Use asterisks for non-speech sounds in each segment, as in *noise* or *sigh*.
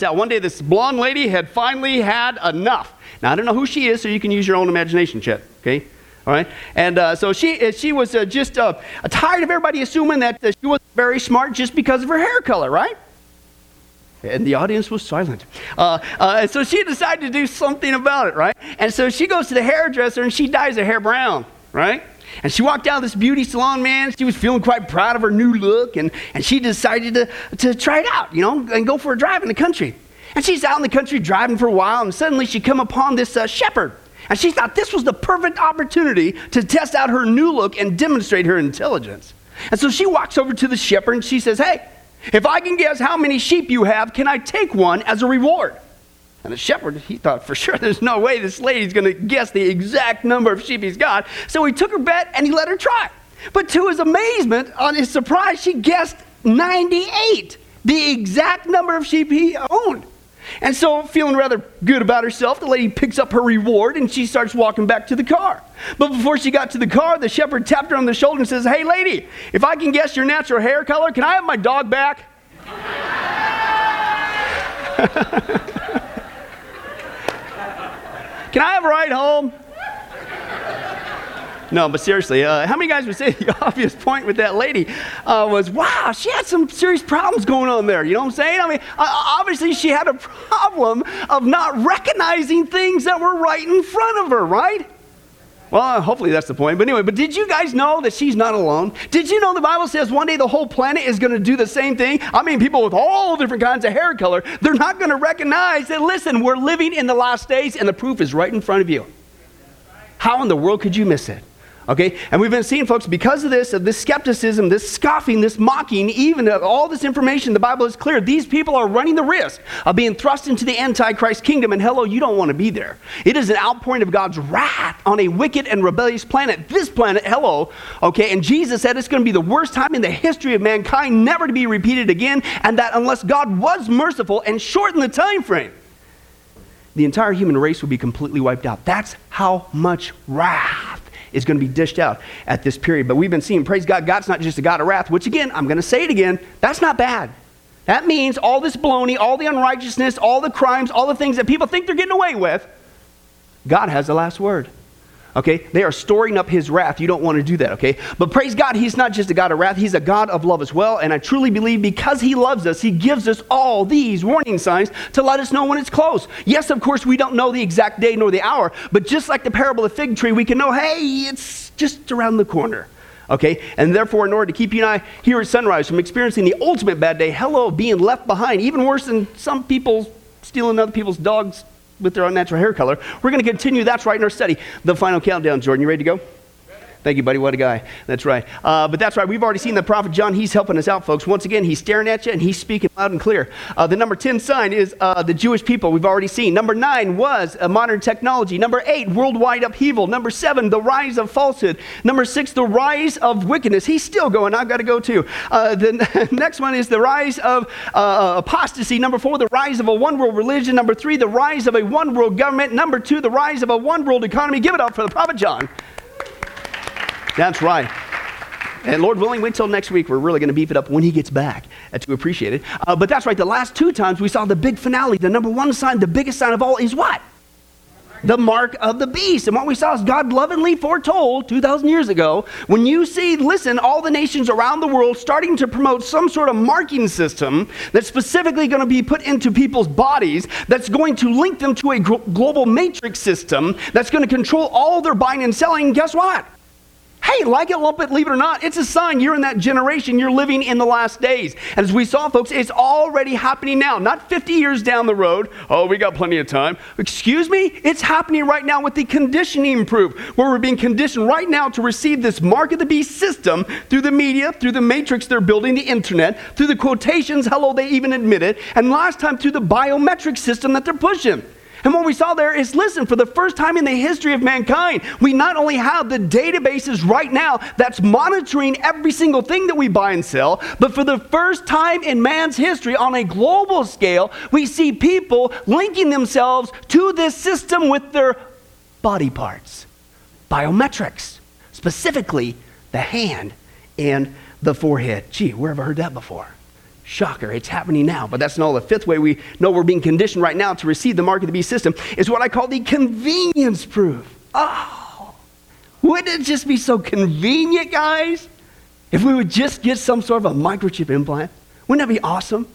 This out. One day, this blonde lady had finally had enough. Now, I don't know who she is, so you can use your own imagination, Chet. Okay? All right? And uh, so she, uh, she was uh, just uh, tired of everybody assuming that she was very smart just because of her hair color, right? And the audience was silent. Uh, uh, so she decided to do something about it, right? And so she goes to the hairdresser and she dyes her hair brown, right? And she walked out of this beauty salon, man. She was feeling quite proud of her new look, and, and she decided to, to try it out, you know, and go for a drive in the country. And she's out in the country driving for a while, and suddenly she come upon this uh, shepherd. And she thought this was the perfect opportunity to test out her new look and demonstrate her intelligence. And so she walks over to the shepherd and she says, Hey, if I can guess how many sheep you have, can I take one as a reward? And the shepherd, he thought for sure *laughs* there's no way this lady's going to guess the exact number of sheep he's got. So he took her bet and he let her try. But to his amazement, on his surprise, she guessed 98, the exact number of sheep he owned. And so, feeling rather good about herself, the lady picks up her reward and she starts walking back to the car. But before she got to the car, the shepherd tapped her on the shoulder and says, Hey, lady, if I can guess your natural hair color, can I have my dog back? *laughs* Can I have a ride home? No, but seriously, uh, how many guys would say *laughs* the obvious point with that lady uh, was, wow, she had some serious problems going on there. You know what I'm saying? I mean, uh, obviously, she had a *laughs* problem of not recognizing things that were right in front of her, right? Well, uh, hopefully that's the point. But anyway, but did you guys know that she's not alone? Did you know the Bible says one day the whole planet is going to do the same thing? I mean, people with all different kinds of hair color, they're not going to recognize that, listen, we're living in the last days and the proof is right in front of you. How in the world could you miss it? Okay? And we've been seeing, folks, because of this, of this skepticism, this scoffing, this mocking, even of all this information, the Bible is clear. These people are running the risk of being thrust into the Antichrist kingdom. And hello, you don't want to be there. It is an outpouring of God's wrath on a wicked and rebellious planet. This planet, hello, okay? And Jesus said it's going to be the worst time in the history of mankind, never to be repeated again. And that unless God was merciful and shortened the time frame, the entire human race would be completely wiped out. That's how much wrath is going to be dished out at this period. But we've been seeing, praise God, God's not just a God of wrath, which again, I'm going to say it again, that's not bad. That means all this baloney, all the unrighteousness, all the crimes, all the things that people think they're getting away with, God has the last word. Okay? They are storing up his wrath. You don't want to do that, okay? But praise God, he's not just a God of wrath, he's a God of love as well. And I truly believe because he loves us, he gives us all these warning signs to let us know when it's close. Yes, of course, we don't know the exact day nor the hour, but just like the parable of the fig tree, we can know, hey, it's just around the corner. Okay? And therefore, in order to keep you and I here at sunrise from experiencing the ultimate bad day, hello, being left behind, even worse than some people stealing other people's dogs with their unnatural hair color. We're going to continue. That's right in our study. The final countdown, Jordan. You ready to go? Thank you, buddy. What a guy. That's right. Uh, but that's right. We've already seen the prophet John. He's helping us out, folks. Once again, he's staring at you and he's speaking loud and clear. Uh, the number 10 sign is uh, the Jewish people. We've already seen. Number nine was modern technology. Number eight, worldwide upheaval. Number seven, the rise of falsehood. Number six, the rise of wickedness. He's still going. I've got to go too. Uh, the *laughs* next one is the rise of uh, apostasy. Number four, the rise of a one world religion. Number three, the rise of a one world government. Number two, the rise of a one world economy. Give it up for the prophet John. That's right. And Lord willing, wait till next week. We're really going to beef it up when he gets back uh, to appreciate it. Uh, but that's right. The last two times we saw the big finale. The number one sign, the biggest sign of all, is what? The mark of the beast. And what we saw is God lovingly foretold 2,000 years ago when you see, listen, all the nations around the world starting to promote some sort of marking system that's specifically going to be put into people's bodies, that's going to link them to a global matrix system, that's going to control all their buying and selling. Guess what? Hey, like it, lump it, leave it or not, it's a sign you're in that generation. You're living in the last days. And as we saw, folks, it's already happening now, not 50 years down the road. Oh, we got plenty of time. Excuse me? It's happening right now with the conditioning proof, where we're being conditioned right now to receive this mark of the beast system through the media, through the matrix they're building, the internet, through the quotations, hello, they even admit it, and last time through the biometric system that they're pushing. And what we saw there is listen, for the first time in the history of mankind, we not only have the databases right now that's monitoring every single thing that we buy and sell, but for the first time in man's history on a global scale, we see people linking themselves to this system with their body parts, biometrics, specifically the hand and the forehead. Gee, where have I heard that before? Shocker, it's happening now. But that's not the fifth way we know we're being conditioned right now to receive the mark of the beast system is what I call the convenience proof. Oh, wouldn't it just be so convenient, guys, if we would just get some sort of a microchip implant? Wouldn't that be awesome?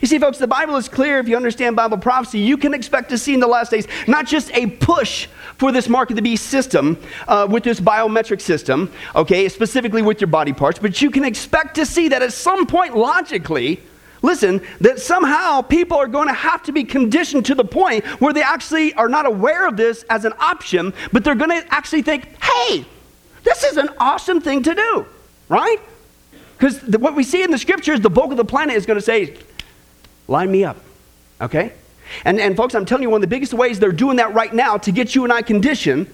You see, folks, the Bible is clear. If you understand Bible prophecy, you can expect to see in the last days not just a push for this mark of the beast system uh, with this biometric system, okay, specifically with your body parts, but you can expect to see that at some point, logically, listen, that somehow people are going to have to be conditioned to the point where they actually are not aware of this as an option, but they're going to actually think, hey, this is an awesome thing to do, right? Because what we see in the scriptures, the bulk of the planet is going to say, line me up, okay? And, and folks, I'm telling you, one of the biggest ways they're doing that right now to get you and I conditioned,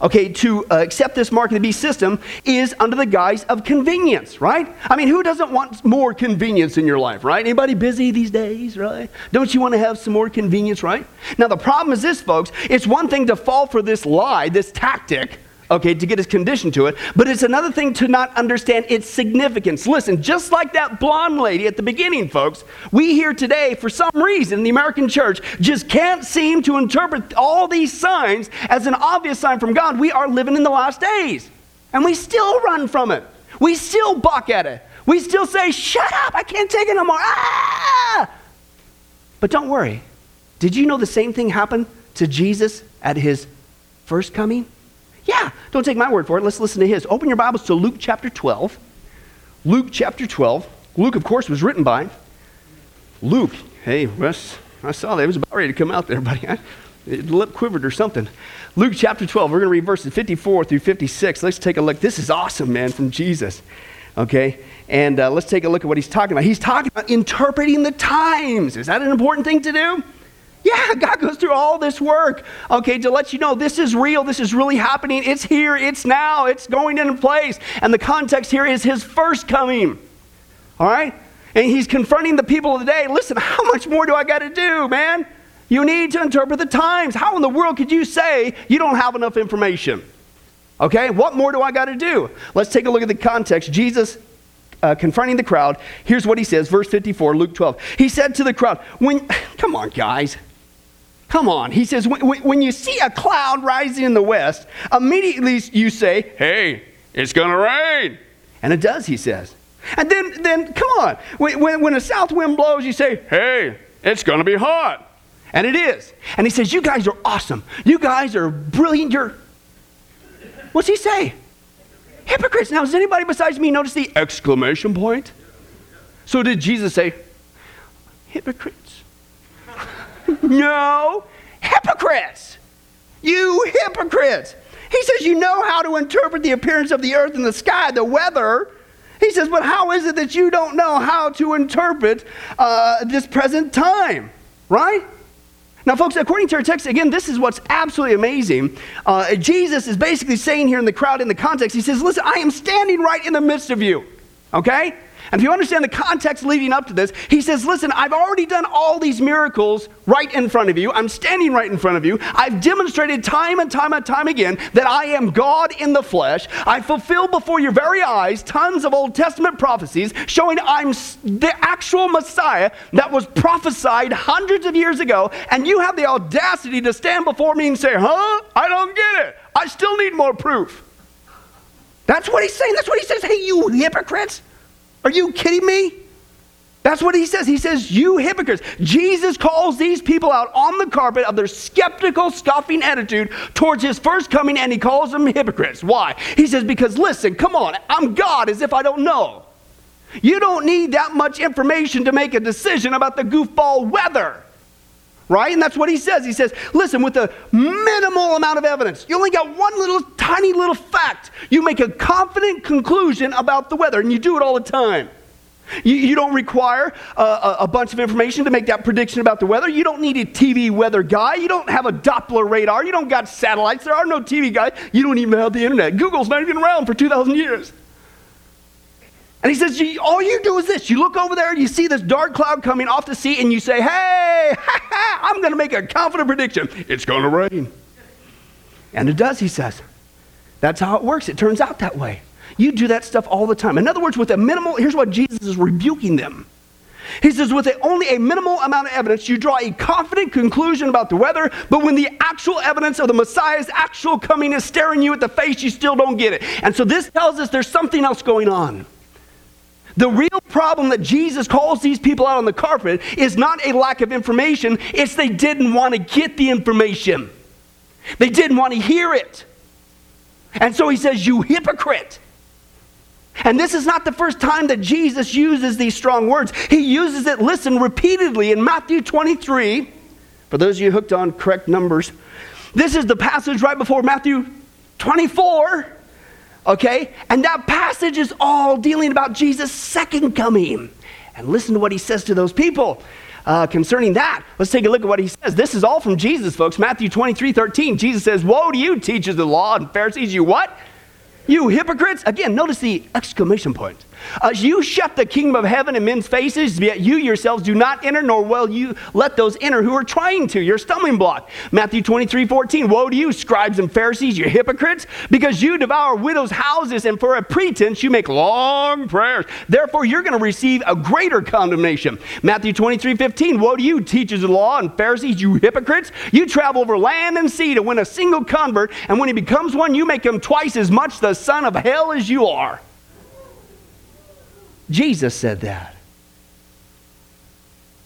okay, to uh, accept this mark of the beast system is under the guise of convenience, right? I mean, who doesn't want more convenience in your life, right? Anybody busy these days, right? Don't you want to have some more convenience, right? Now, the problem is this, folks. It's one thing to fall for this lie, this tactic, okay, to get his condition to it. But it's another thing to not understand its significance. Listen, just like that blonde lady at the beginning, folks, we here today, for some reason, the American church, just can't seem to interpret all these signs as an obvious sign from God. We are living in the last days. And we still run from it. We still buck at it. We still say, shut up, I can't take it no more. Ah! But don't worry. Did you know the same thing happened to Jesus at his first coming? Yeah, don't take my word for it. Let's listen to his. Open your Bibles to Luke chapter 12. Luke chapter 12. Luke, of course, was written by Luke. Hey, Wes, I saw that. It was about ready to come out there, *laughs* buddy. I, it lip quivered or something. Luke chapter 12. We're going to read verses 54 through 56. Let's take a look. This is awesome, man, from Jesus. Okay? And uh, let's take a look at what he's talking about. He's talking about interpreting the times. Is that an important thing to do? Yeah, God goes through all this work, okay, to let you know this is real, this is really happening, it's here, it's now, it's going into place. And the context here is his first coming, all right? And he's confronting the people of the day listen, how much more do I got to do, man? You need to interpret the times. How in the world could you say you don't have enough information? Okay, what more do I got to do? Let's take a look at the context. Jesus uh, confronting the crowd. Here's what he says, verse 54, Luke 12. He said to the crowd, "When, *sighs* come on, guys, Come on. He says, when, when, you see a cloud rising in the west, immediately you say, hey, it's going to rain. And it does, he says. And then, then come on. When, when, when a south wind blows, you say, hey, it's going to be hot. And it is. And he says, you guys are awesome. You guys are brilliant. You're, what's he say? Hypocrites. Now, does anybody besides me notice the exclamation point? So did Jesus say, hypocrite? No, hypocrites. You hypocrites. He says, You know how to interpret the appearance of the earth and the sky, the weather. He says, But how is it that you don't know how to interpret uh, this present time? Right? Now, folks, according to our text, again, this is what's absolutely amazing. Uh, Jesus is basically saying here in the crowd, in the context, he says, Listen, I am standing right in the midst of you. Okay? And if you understand the context leading up to this, he says, Listen, I've already done all these miracles right in front of you. I'm standing right in front of you. I've demonstrated time and time and time again that I am God in the flesh. I fulfill before your very eyes tons of Old Testament prophecies showing I'm the actual Messiah that was prophesied hundreds of years ago. And you have the audacity to stand before me and say, Huh? I don't get it. I still need more proof. That's what he's saying. That's what he says. Hey, you hypocrites. Are you kidding me? That's what he says. He says, You hypocrites. Jesus calls these people out on the carpet of their skeptical, scoffing attitude towards his first coming, and he calls them hypocrites. Why? He says, Because listen, come on, I'm God as if I don't know. You don't need that much information to make a decision about the goofball weather. Right? And that's what he says. He says, listen, with a minimal amount of evidence, you only got one little tiny little fact. You make a confident conclusion about the weather, and you do it all the time. You, you don't require a, a, bunch of information to make that prediction about the weather. You don't need a TV weather guy. You don't have a Doppler radar. You don't got satellites. There are no TV guys. You don't even have the internet. Google's not even around for 2,000 years. And he says, All you do is this. You look over there and you see this dark cloud coming off the sea, and you say, Hey, *laughs* I'm going to make a confident prediction. It's going to rain. And it does, he says. That's how it works. It turns out that way. You do that stuff all the time. In other words, with a minimal, here's what Jesus is rebuking them. He says, with a, only a minimal amount of evidence, you draw a confident conclusion about the weather, but when the actual evidence of the Messiah's actual coming is staring you at the face, you still don't get it. And so this tells us there's something else going on. The real problem that Jesus calls these people out on the carpet is not a lack of information, it's they didn't want to get the information. They didn't want to hear it. And so he says, You hypocrite. And this is not the first time that Jesus uses these strong words. He uses it, listen, repeatedly in Matthew 23. For those of you hooked on correct numbers, this is the passage right before Matthew 24. Okay? And that passage is all dealing about Jesus' second coming. And listen to what he says to those people. Uh, concerning that, let's take a look at what he says. This is all from Jesus, folks. Matthew 23 13. Jesus says, Woe to you, teachers of the law and Pharisees, you what? You hypocrites! Again, notice the exclamation point. Uh, you shut the kingdom of heaven in men's faces, yet you yourselves do not enter, nor will you let those enter who are trying to. You're stumbling block. Matthew 23 14. Woe to you, scribes and Pharisees, you hypocrites, because you devour widows' houses, and for a pretense you make long prayers. Therefore, you're going to receive a greater condemnation. Matthew 23 15. Woe to you, teachers of the law and Pharisees, you hypocrites. You travel over land and sea to win a single convert, and when he becomes one, you make him twice as much the son of hell as you are. Jesus said that.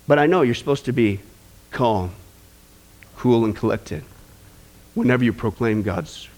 But I know you're supposed to be calm, cool, and collected whenever you proclaim God's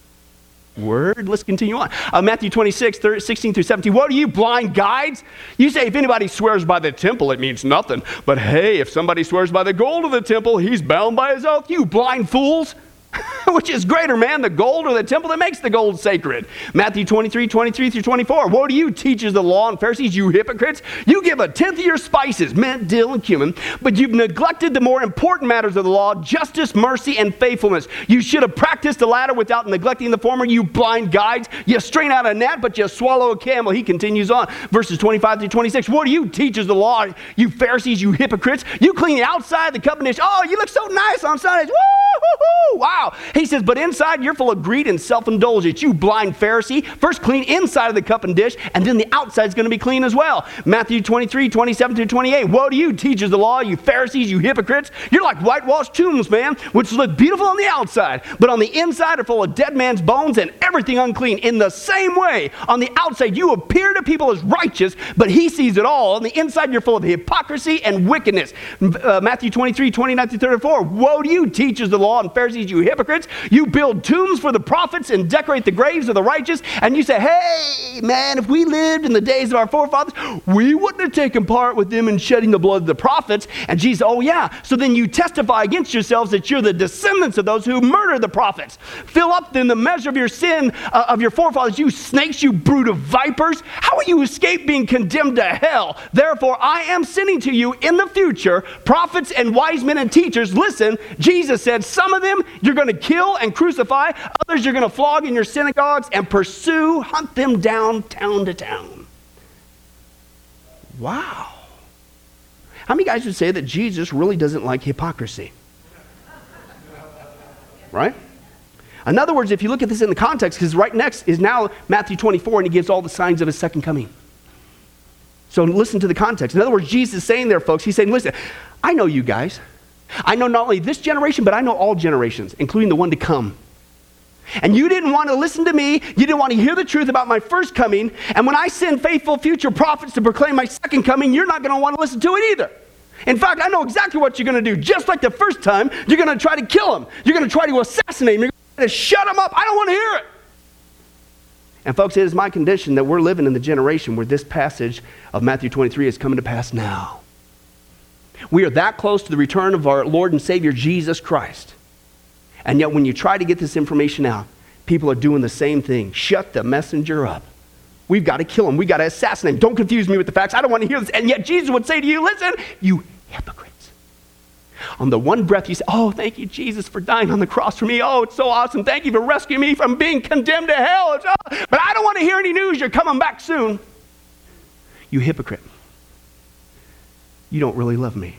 word. Let's continue on. Uh, Matthew 26, 13, 16 through 17. What are you, blind guides? You say, if anybody swears by the temple, it means nothing. But hey, if somebody swears by the gold of the temple, he's bound by his oath. You blind fools. *laughs* Which is greater, man, the gold or the temple that makes the gold sacred? Matthew 23, 23 through 24. Woe to you, teachers of the law and Pharisees, you hypocrites! You give a tenth of your spices, mint, dill, and cumin, but you've neglected the more important matters of the law justice, mercy, and faithfulness. You should have practiced the latter without neglecting the former, you blind guides. You strain out a gnat, but you swallow a camel. He continues on. Verses 25 through 26. What are you, teachers of the law, you Pharisees, you hypocrites? You clean the outside the cup and dish. Oh, you look so nice on Sundays. Woo! Wow. He says, but inside you're full of greed and self indulgence. You blind Pharisee. First clean inside of the cup and dish, and then the outside is going to be clean as well. Matthew 23, 27 through 28. Woe to you, teachers of the law, you Pharisees, you hypocrites. You're like whitewashed tombs, man, which look beautiful on the outside, but on the inside are full of dead man's bones and everything unclean. In the same way, on the outside you appear to people as righteous, but he sees it all. On the inside you're full of hypocrisy and wickedness. Uh, Matthew 23, 29 through 34. Woe to you, teachers of the law and Pharisees, you hypocrites. You build tombs for the prophets and decorate the graves of the righteous, and you say, hey, man, if we lived in the days of our forefathers, we wouldn't have taken part with them in shedding the blood of the prophets. And Jesus, oh, yeah. So then you testify against yourselves that you're the descendants of those who murdered the prophets. Fill up then the measure of your sin uh, of your forefathers, you snakes, you brood of vipers. How will you escape being condemned to hell? Therefore, I am sending to you in the future prophets and wise men and teachers. Listen, Jesus said, some of them you're going to kill and crucify, others you're going to flog in your synagogues and pursue, hunt them down town to town. Wow. How many guys would say that Jesus really doesn't like hypocrisy? Right? In other words, if you look at this in the context, because right next is now Matthew 24, and he gives all the signs of his second coming. So listen to the context. In other words, Jesus is saying there, folks, he's saying, listen, I know you guys. I know not only this generation, but I know all generations, including the one to come. And you didn't want to listen to me. You didn't want to hear the truth about my first coming. And when I send faithful future prophets to proclaim my second coming, you're not going to want to listen to it either. In fact, I know exactly what you're going to do. Just like the first time, you're going to try to kill him. You're going to try to assassinate him. You're going to shut him up. I don't want to hear it. And, folks, it is my condition that we're living in the generation where this passage of Matthew 23 is coming to pass now. We are that close to the return of our Lord and Savior Jesus Christ. And yet, when you try to get this information out, people are doing the same thing. Shut the messenger up. We've got to kill him. We've got to assassinate him. Don't confuse me with the facts. I don't want to hear this. And yet, Jesus would say to you, Listen, you hypocrites. On the one breath, you say, Oh, thank you, Jesus, for dying on the cross for me. Oh, it's so awesome. Thank you for rescuing me from being condemned to hell. Oh, but I don't want to hear any news. You're coming back soon. You hypocrite you don't really love me.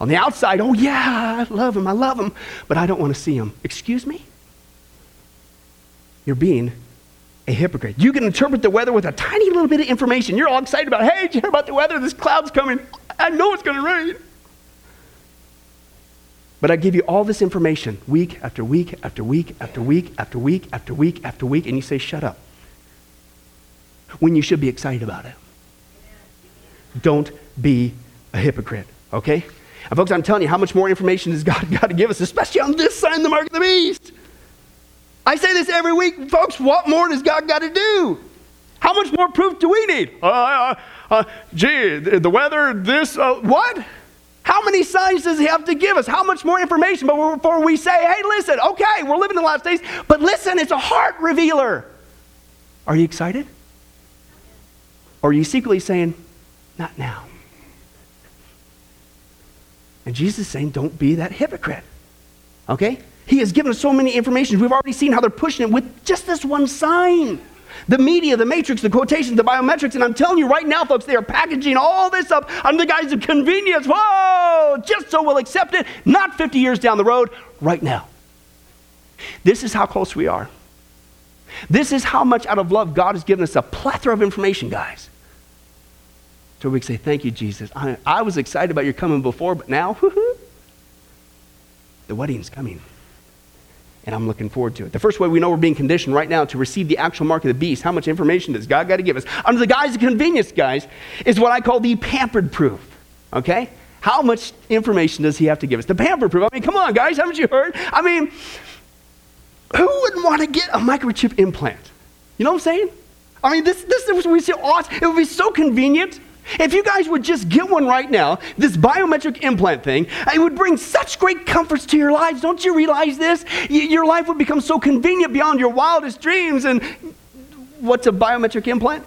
On the outside, oh yeah, I love him, I love him, but I don't want to see him. Excuse me? You're being a hypocrite. You can interpret the weather with a tiny little bit of information. You're all excited about, hey, did you hear about the weather? This cloud's coming. I know it's going to rain. But I give you all this information week after week after week after week after week after week after week, and you say, shut up. When you should be excited about it. Don't be a hypocrite, okay? And folks, I'm telling you, how much more information has God *laughs* got to give us, especially on this sign, the mark of the beast? I say this every week, folks. What more does God got to do? How much more proof do we need? Uh, uh, uh, gee, the, the weather, this, uh, what? How many signs does he have to give us? How much more information before we say, hey, listen, okay, we're living in the last days, but listen, it's a heart revealer. Are you excited? Or are you secretly saying, not now? And Jesus is saying, don't be that hypocrite. Okay? He has given us so many information. We've already seen how they're pushing it with just this one sign. The media, the matrix, the quotations, the biometrics, and I'm telling you right now, folks, they are packaging all this up under the guise of convenience. Whoa! Just so we'll accept it, not 50 years down the road, right now. This is how close we are. This is how much out of love God has given us a plethora of information, guys. So we can say, Thank you, Jesus. I, I was excited about your coming before, but now, *laughs* the wedding's coming and I'm looking forward to it. The first way we know we're being conditioned right now to receive the actual mark of the beast, how much information does God got to give us? Under the guise of convenience, guys, is what I call the pampered proof. Okay? How much information does he have to give us? The pampered proof. I mean, come on, guys, haven't you heard? I mean, who wouldn't want to get a microchip implant? You know what I'm saying? I mean, this, this, this would be so awesome. It would be so convenient. If you guys would just get one right now, this biometric implant thing, it would bring such great comforts to your lives. Don't you realize this? your life would become so convenient beyond your wildest dreams. And what's a biometric implant?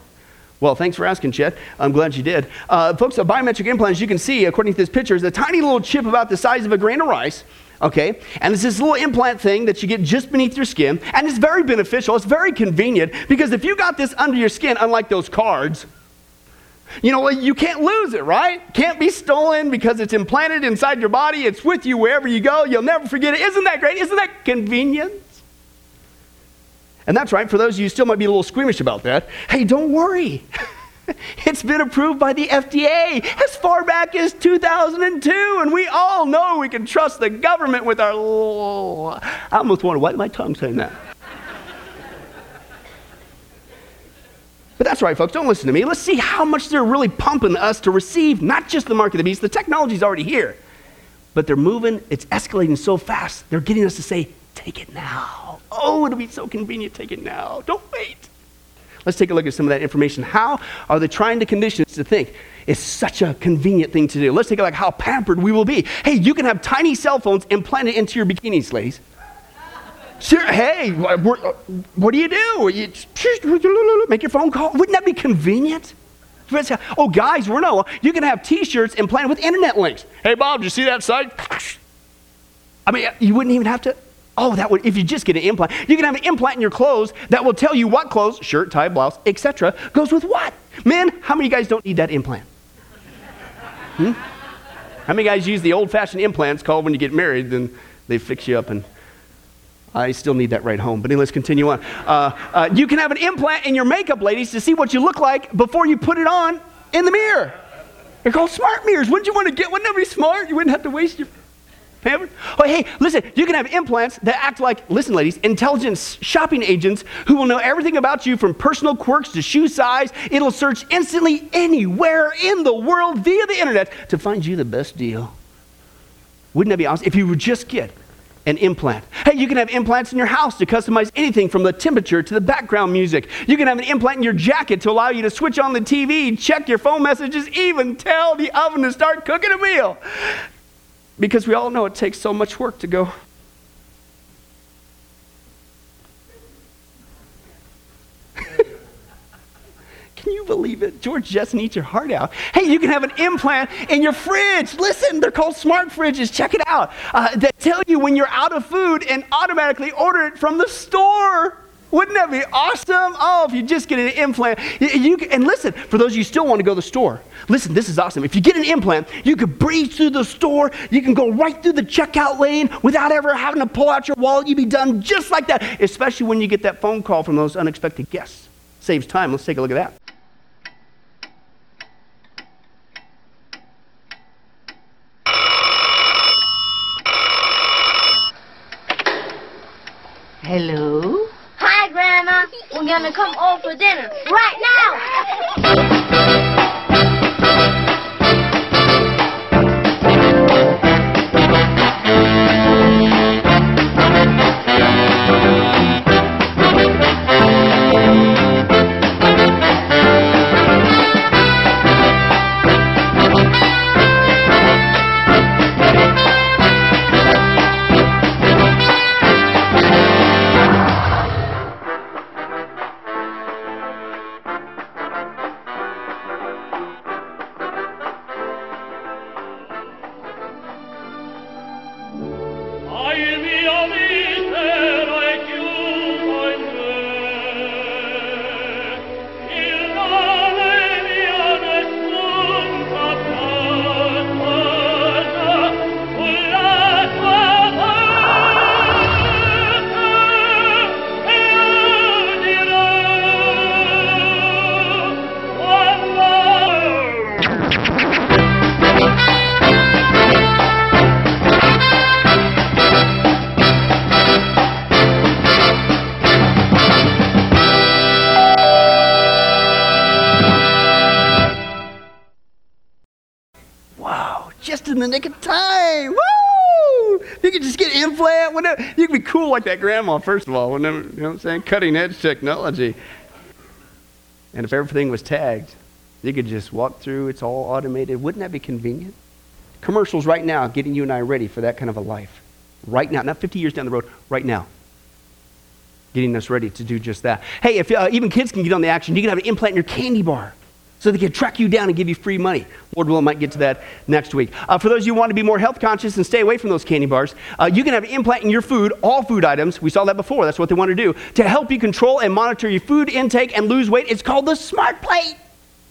Well, thanks for asking, Chet. I'm glad you did. Uh, folks, a biometric implant, as you can see, according to this picture, is a tiny little chip about the size of a grain of rice. Okay? And it's this little implant thing that you get just beneath your skin. And it's very beneficial. It's very convenient because if you got this under your skin, unlike those cards, you know, you can't lose it, right? Can't be stolen because it's implanted inside your body. It's with you wherever you go. You'll never forget it. Isn't that great? Isn't that convenient? And that's right. For those of you who still might be a little squeamish about that, hey, don't worry. *laughs* it's been approved by the FDA as far back as 2002, and we all know we can trust the government with our. I almost want to wipe my tongue saying that. But that's right, folks. Don't listen to me. Let's see how much they're really pumping us to receive not just the mark of the beast, the technology's already here, but they're moving, it's escalating so fast, they're getting us to say, take it now. Oh, it'll be so convenient, take it now. Don't wait. Let's take a look at some of that information. How are they trying to condition us to think it's such a convenient thing to do? Let's take a look at how pampered we will be. Hey, you can have tiny cell phones implanted into your bikinis, ladies. Sure, hey, what do you do? You make your phone call. Wouldn't that be convenient? Oh, guys, we're no. You can have T-shirts implanted with internet links. Hey, Bob, did you see that site? I mean, you wouldn't even have to. Oh, that would if you just get an implant. You can have an implant in your clothes that will tell you what clothes, shirt, tie, blouse, etc., goes with what. Men, how many guys don't need that implant? Hmm? How many guys use the old-fashioned implants called when you get married? Then they fix you up and I still need that right home. But anyway, let's continue on. Uh, uh, you can have an implant in your makeup, ladies, to see what you look like before you put it on in the mirror. They're called smart mirrors. Wouldn't you want to get? Wouldn't that be smart? You wouldn't have to waste your pamper. Oh, hey, listen, you can have implants that act like, listen, ladies, intelligent shopping agents who will know everything about you from personal quirks to shoe size. It'll search instantly anywhere in the world via the internet to find you the best deal. Wouldn't that be awesome? If you would just get an implant. Hey, you can have implants in your house to customize anything from the temperature to the background music. You can have an implant in your jacket to allow you to switch on the TV, check your phone messages, even tell the oven to start cooking a meal. Because we all know it takes so much work to go Can you believe it? George Jetson eats your heart out. Hey, you can have an implant in your fridge. Listen, they're called smart fridges. Check it out. Uh, that tell you when you're out of food and automatically order it from the store. Wouldn't that be awesome? Oh, if you just get an implant. You, you and listen, for those of you still want to go to the store, listen, this is awesome. If you get an implant, you could breeze through the store. You can go right through the checkout lane without ever having to pull out your wallet. You'd be done just like that, especially when you get that phone call from those unexpected guests. Saves time. Let's take a look at that. Hello? Hi, Grandma. We're gonna come over for dinner right now. The nick of time. Woo! You could just get implant whenever. You could be cool like that grandma, first of all, whenever, you know what I'm saying? Cutting edge technology. And if everything was tagged, you could just walk through, it's all automated. Wouldn't that be convenient? Commercials right now getting you and I ready for that kind of a life. Right now, not 50 years down the road, right now. Getting us ready to do just that. Hey, if uh, even kids can get on the action, you can have an implant in your candy bar so they can track you down and give you free money. Lord willing, might get to that next week. Uh, for those of you who want to be more health conscious and stay away from those candy bars, uh, you can have an implant in your food, all food items. We saw that before. That's what they want to do to help you control and monitor your food intake and lose weight. It's called the Smart Plate.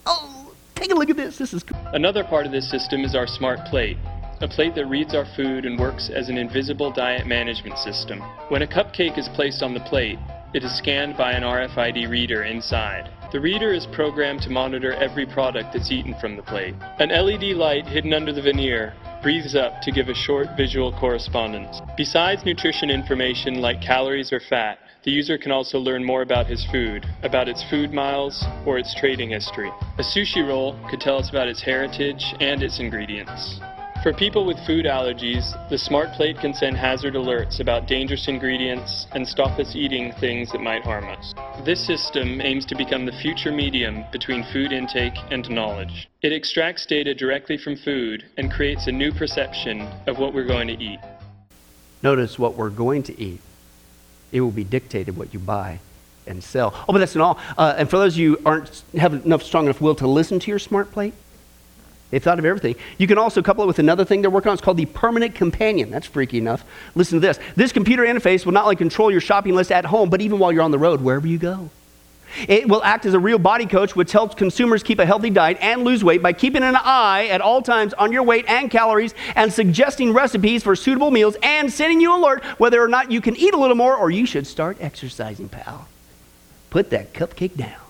Oh, take a look at this. This is cool. Another part of this system is our smart plate, a plate that reads our food and works as an invisible diet management system. When a cupcake is placed on the plate, it is scanned by an RFID reader inside. The reader is programmed to monitor every product that's eaten from the plate. An LED light hidden under the veneer breathes up to give a short visual correspondence. Besides nutrition information like calories or fat, the user can also learn more about his food, about its food miles, or its trading history. A sushi roll could tell us about its heritage and its ingredients. For people with food allergies, the Smart Plate can send hazard alerts about dangerous ingredients and stop us eating things that might harm us. This system aims to become the future medium between food intake and knowledge. It extracts data directly from food and creates a new perception of what we're going to eat. Notice what we're going to eat. It will be dictated what you buy and sell. Oh, but that's not all. Uh, and for those of you who aren't have enough strong enough will to listen to your smart plate, they've thought of everything. You can also couple it with another thing they're working on. It's called the permanent companion. That's freaky enough. Listen to this. This computer interface will not only control your shopping list at home, but even while you're on the road, wherever you go. It will act as a real body coach, which helps consumers keep a healthy diet and lose weight by keeping an eye at all times on your weight and calories and suggesting recipes for suitable meals and sending you alert whether or not you can eat a little more or you should start exercising, pal. Put that cupcake down.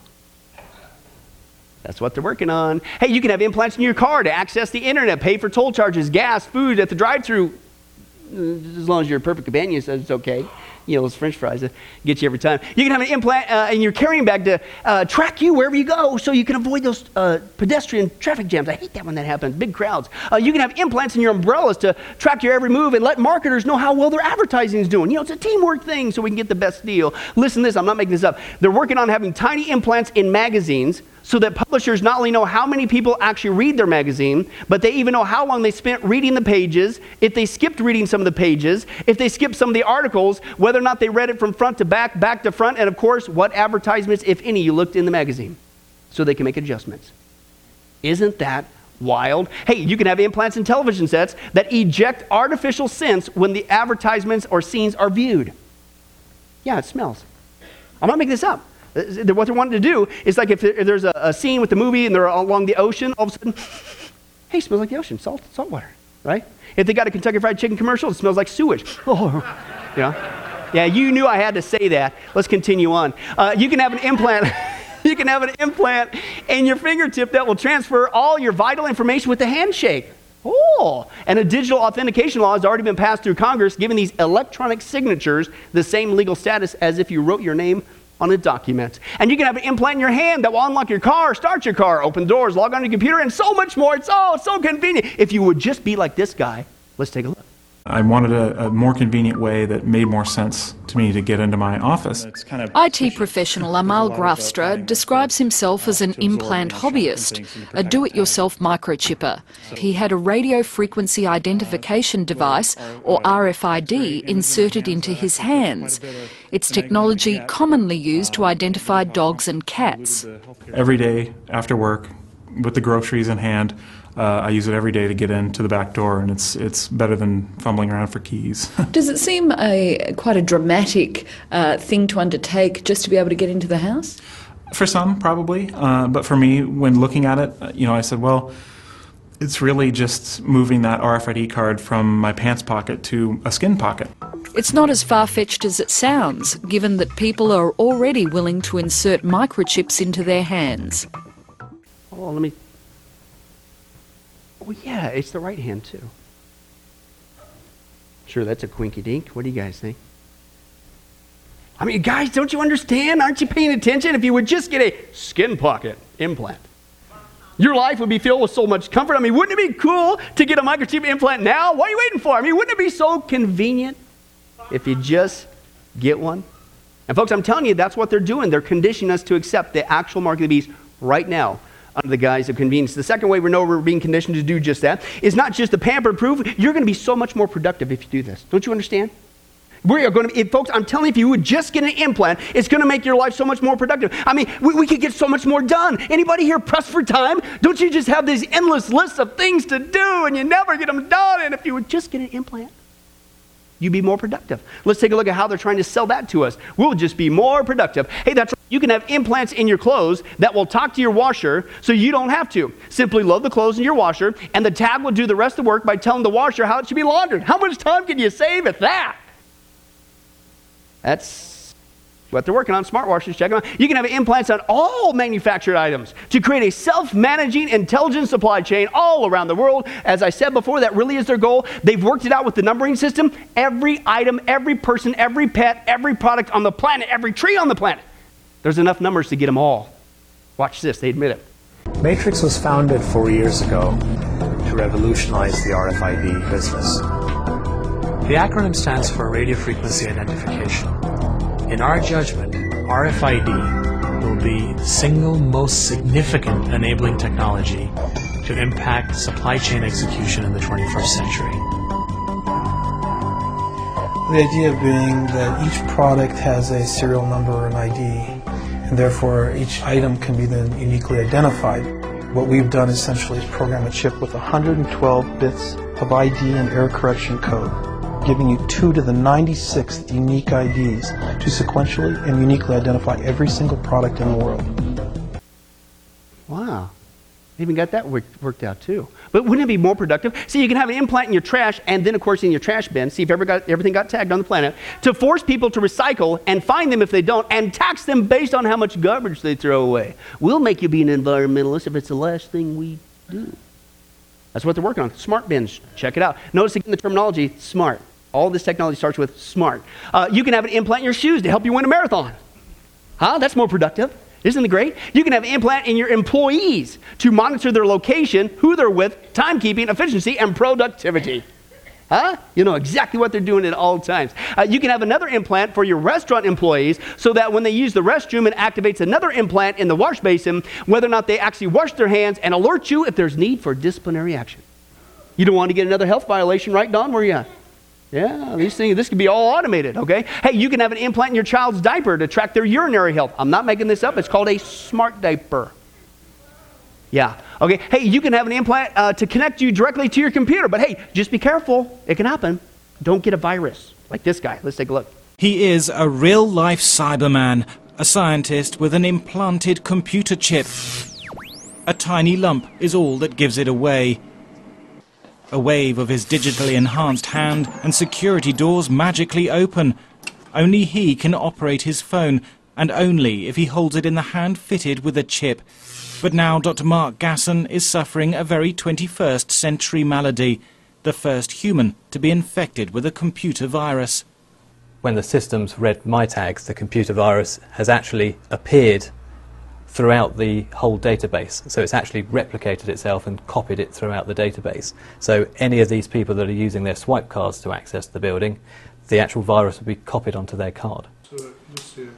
That's what they're working on. Hey, you can have implants in your car to access the internet, pay for toll charges, gas, food at the drive through as long as your perfect companion says it's okay. You know, those french fries that get you every time. You can have an implant uh, in your carrying bag to uh, track you wherever you go so you can avoid those uh, pedestrian traffic jams. I hate that when that happens, big crowds. Uh, you can have implants in your umbrellas to track your every move and let marketers know how well their advertising is doing. You know, it's a teamwork thing so we can get the best deal. Listen to this, I'm not making this up. They're working on having tiny implants in magazines so that publishers not only know how many people actually read their magazine, but they even know how long they spent reading the pages, if they skipped reading some of the pages, if they skipped some of the articles, whether or not they read it from front to back, back to front, and of course, what advertisements, if any, you looked in the magazine, so they can make adjustments. Isn't that wild? Hey, you can have implants in television sets that eject artificial scents when the advertisements or scenes are viewed. Yeah, it smells. I'm not making this up. What they're wanting to do is like if there's a, scene with the movie and they're along the ocean, all of a sudden, hey, smells like the ocean, salt, salt water, right? If they got a Kentucky Fried Chicken commercial, it smells like sewage. *laughs* Oh, yeah. Yeah, you knew I had to say that. Let's continue on. Uh, you can have an implant. *laughs* you can have an implant in your fingertip that will transfer all your vital information with a handshake. Oh, and a digital authentication law has already been passed through Congress, giving these electronic signatures the same legal status as if you wrote your name on a document. And you can have an implant in your hand that will unlock your car, start your car, open doors, log on your computer, and so much more. It's all so convenient. If you would just be like this guy, let's take a look. I wanted a, a more convenient way that made more sense to me to get into my office. It's kind of IT professional Amal Graafstra describes himself as an implant hobbyist, a do it yourself microchipper. He had a radio frequency identification device, or RFID, inserted into his hands. It's technology commonly used to identify dogs and cats. every day after work with the groceries in hand. Uh, I use it every day to get into the back door, and it's it's better than fumbling around for keys. *laughs* Does it seem a quite a dramatic uh, thing to undertake just to be able to get into the house? for some, probably, uh, but for me, when looking at it, uh, you know, I said, well, it's really just moving that RFID card from my pants pocket to a skin pocket. It's not as far fetched as it sounds, given that people are already willing to insert microchips into their hands. Oh, let me. Oh, yeah, it's the right hand, too. Sure, that's a quinky dink. What do you guys think? I mean, guys, don't you understand? Aren't you paying attention? If you would just get a skin pocket implant, your life would be filled with so much comfort. I mean, wouldn't it be cool to get a microchip implant now? What are you waiting for? I mean, wouldn't it be so convenient if you just get one? And folks, I'm telling you, that's what they're doing. They're conditioning us to accept the actual mark of the beast right now under the guise of convenience. The second way we know we're being conditioned to do just that is not just the pamper proof. You're going to be so much more productive if you do this. Don't you understand? We are going to, if, folks, I'm telling you, if you would just get an implant, it's going to make your life so much more productive. I mean, we, we could get so much more done. Anybody here pressed for time? Don't you just have these endless lists of things to do and you never get them done? And if you would just get an implant, you'd be more productive. Let's take a look at how they're trying to sell that to us. We'll just be more productive. Hey, that's right. You can have implants in your clothes that will talk to your washer so you don't have to. Simply load the clothes in your washer, and the tag will do the rest of the work by telling the washer how it should be laundered. How much time can you save at that? That's what they're working on. Smart washers, check them out. You can have implants on all manufactured items to create a self managing, intelligent supply chain all around the world. As I said before, that really is their goal. They've worked it out with the numbering system. Every item, every person, every pet, every product on the planet, every tree on the planet. There's enough numbers to get them all. Watch this, they admit it. Matrics was founded four years ago to revolutionize the RFID business. The acronym stands for Radio Frequency Identification. In our judgment, RFID will be the single most significant enabling technology to impact supply chain execution in the 21st century. The idea being that each product has a serial number or an ID, and therefore each item can be then uniquely identified. What we've done essentially is program a chip with 112 bits of ID and error correction code, giving you 2 to the 96th unique IDs to sequentially and uniquely identify every single product in the world. Wow. Even got that worked, worked out too. But wouldn't it be more productive? See, you can have an implant in your trash and then, of course, in your trash bin, see if ever got, everything got tagged on the planet, to force people to recycle and find them if they don't and tax them based on how much garbage they throw away. We'll make you be an environmentalist if it's the last thing we do. That's what they're working on. Smart bins. Check it out. Notice again the terminology smart. All this technology starts with smart. Uh, you can have an implant in your shoes to help you win a marathon. Huh? That's more productive. Isn't it great? You can have an implant in your employees to monitor their location, who they're with, timekeeping, efficiency, and productivity. Huh? You know exactly what they're doing at all times. Uh, you can have another implant for your restaurant employees so that when they use the restroom, it activates another implant in the wash basin, whether or not they actually wash their hands and alert you if there's need for disciplinary action. You don't want to get another health violation, right, Don? Where are you at? Yeah, these things, this could be all automated, okay? Hey, you can have an implant in your child's diaper to track their urinary health. I'm not making this up. It's called a smart diaper. Yeah, okay. Hey, you can have an implant uh, to connect you directly to your computer, but hey, just be careful. It can happen. Don't get a virus like this guy. Let's take a look. He is a real life Cyberman, a scientist with an implanted computer chip. A tiny lump is all that gives it away. A wave of his digitally enhanced hand and security doors magically open. Only he can operate his phone, and only if he holds it in the hand fitted with a chip. But now Dr. Mark Gasson is suffering a very 21st century malady, the first human to be infected with a computer virus. When the systems read my tags, the computer virus has actually appeared throughout the whole database. So it's actually replicated itself and copied it throughout the database. So any of these people that are using their swipe cards to access the building, the actual virus would be copied onto their card.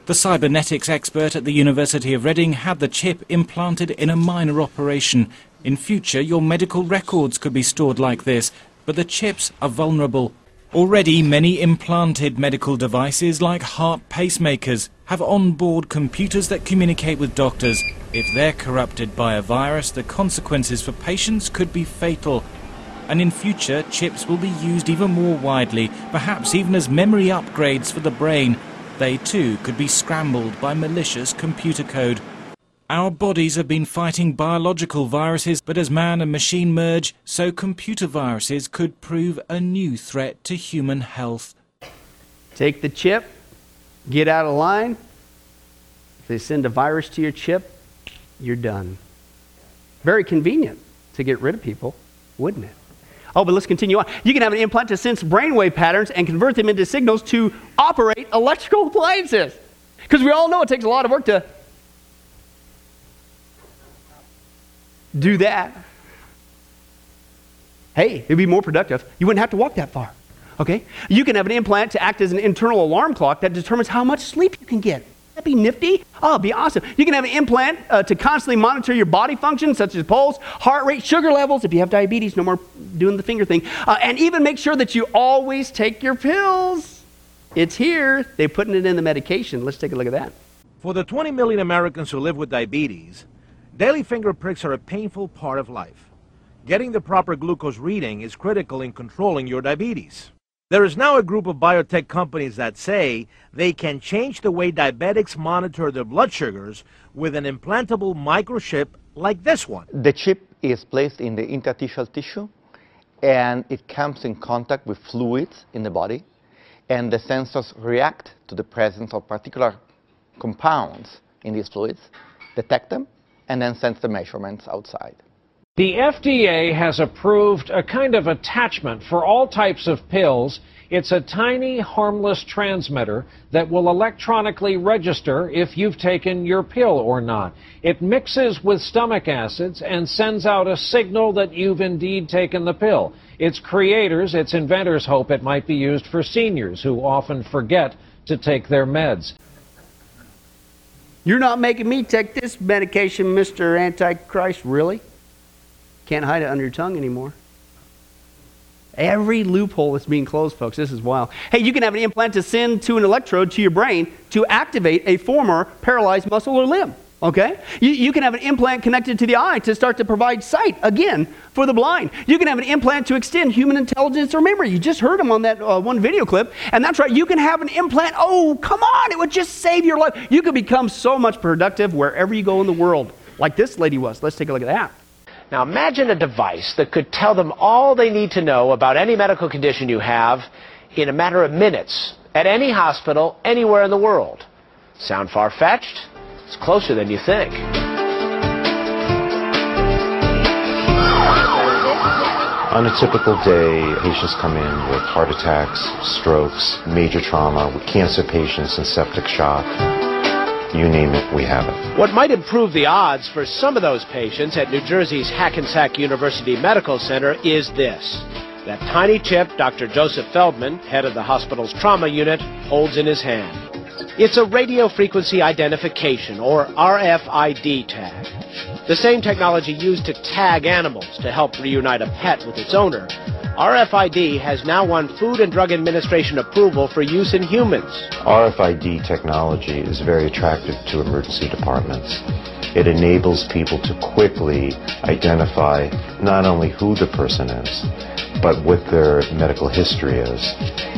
The cybernetics expert at the University of Reading had the chip implanted in a minor operation. In future, your medical records could be stored like this, but the chips are vulnerable. Already, many implanted medical devices like heart pacemakers have on-board computers that communicate with doctors. If they're corrupted by a virus, the consequences for patients could be fatal. And in future, chips will be used even more widely, perhaps even as memory upgrades for the brain. They too could be scrambled by malicious computer code. Our bodies have been fighting biological viruses, but as man and machine merge, so computer viruses could prove a new threat to human health. Take the chip, get out of line. If they send a virus to your chip, you're done. Very convenient to get rid of people, wouldn't it? Oh, but let's continue on. You can have an implant to sense brainwave patterns and convert them into signals to operate electrical appliances. Because we all know it takes a lot of work to do that. Hey, it'd be more productive. You wouldn't have to walk that far. Okay? You can have an implant to act as an internal alarm clock that determines how much sleep you can get. That'd be nifty. Oh, it'd be awesome. You can have an implant uh, to constantly monitor your body functions, such as pulse, heart rate, sugar levels. If you have diabetes, no more doing the finger thing. Uh, and even make sure that you always take your pills. It's here. They're putting it in the medication. Let's take a look at that. For the 20 million Americans who live with diabetes, daily finger pricks are a painful part of life. Getting the proper glucose reading is critical in controlling your diabetes. There is now a group of biotech companies that say they can change the way diabetics monitor their blood sugars with an implantable microchip like this one. The chip is placed in the interstitial tissue and it comes in contact with fluids in the body and the sensors react to the presence of particular compounds in these fluids, detect them, and then sends the measurements outside. The FDA has approved a kind of attachment for all types of pills. It's a tiny, harmless transmitter that will electronically register if you've taken your pill or not. It mixes with stomach acids and sends out a signal that you've indeed taken the pill. Its creators, its inventors hope it might be used for seniors who often forget to take their meds. You're not making me take this medication, Mr. Antichrist, really? Can't hide it under your tongue anymore. Every loophole is being closed, folks. This is wild. Hey, you can have an implant to send to an electrode to your brain to activate a former paralyzed muscle or limb. Okay? You, you can have an implant connected to the eye to start to provide sight, again, for the blind. You can have an implant to extend human intelligence or memory. You just heard him on that uh, one video clip. And that's right, you can have an implant. Oh, come on, it would just save your life. You could become so much productive wherever you go in the world, like this lady was. Let's take a look at that. Now imagine a device that could tell them all they need to know about any medical condition you have in a matter of minutes at any hospital anywhere in the world. Sound far-fetched? It's closer than you think. On a typical day, patients come in with heart attacks, strokes, major trauma, with cancer patients and septic shock. You name it, we have it. What might improve the odds for some of those patients at New Jersey's Hackensack University Medical Center is this. That tiny chip Dr. Joseph Feldman, head of the hospital's trauma unit, holds in his hand. It's a radio frequency identification, or RFID tag. The same technology used to tag animals to help reunite a pet with its owner. RFID has now won Food and Drug Administration approval for use in humans. RFID technology is very attractive to emergency departments. It enables people to quickly identify not only who the person is, but what their medical history is.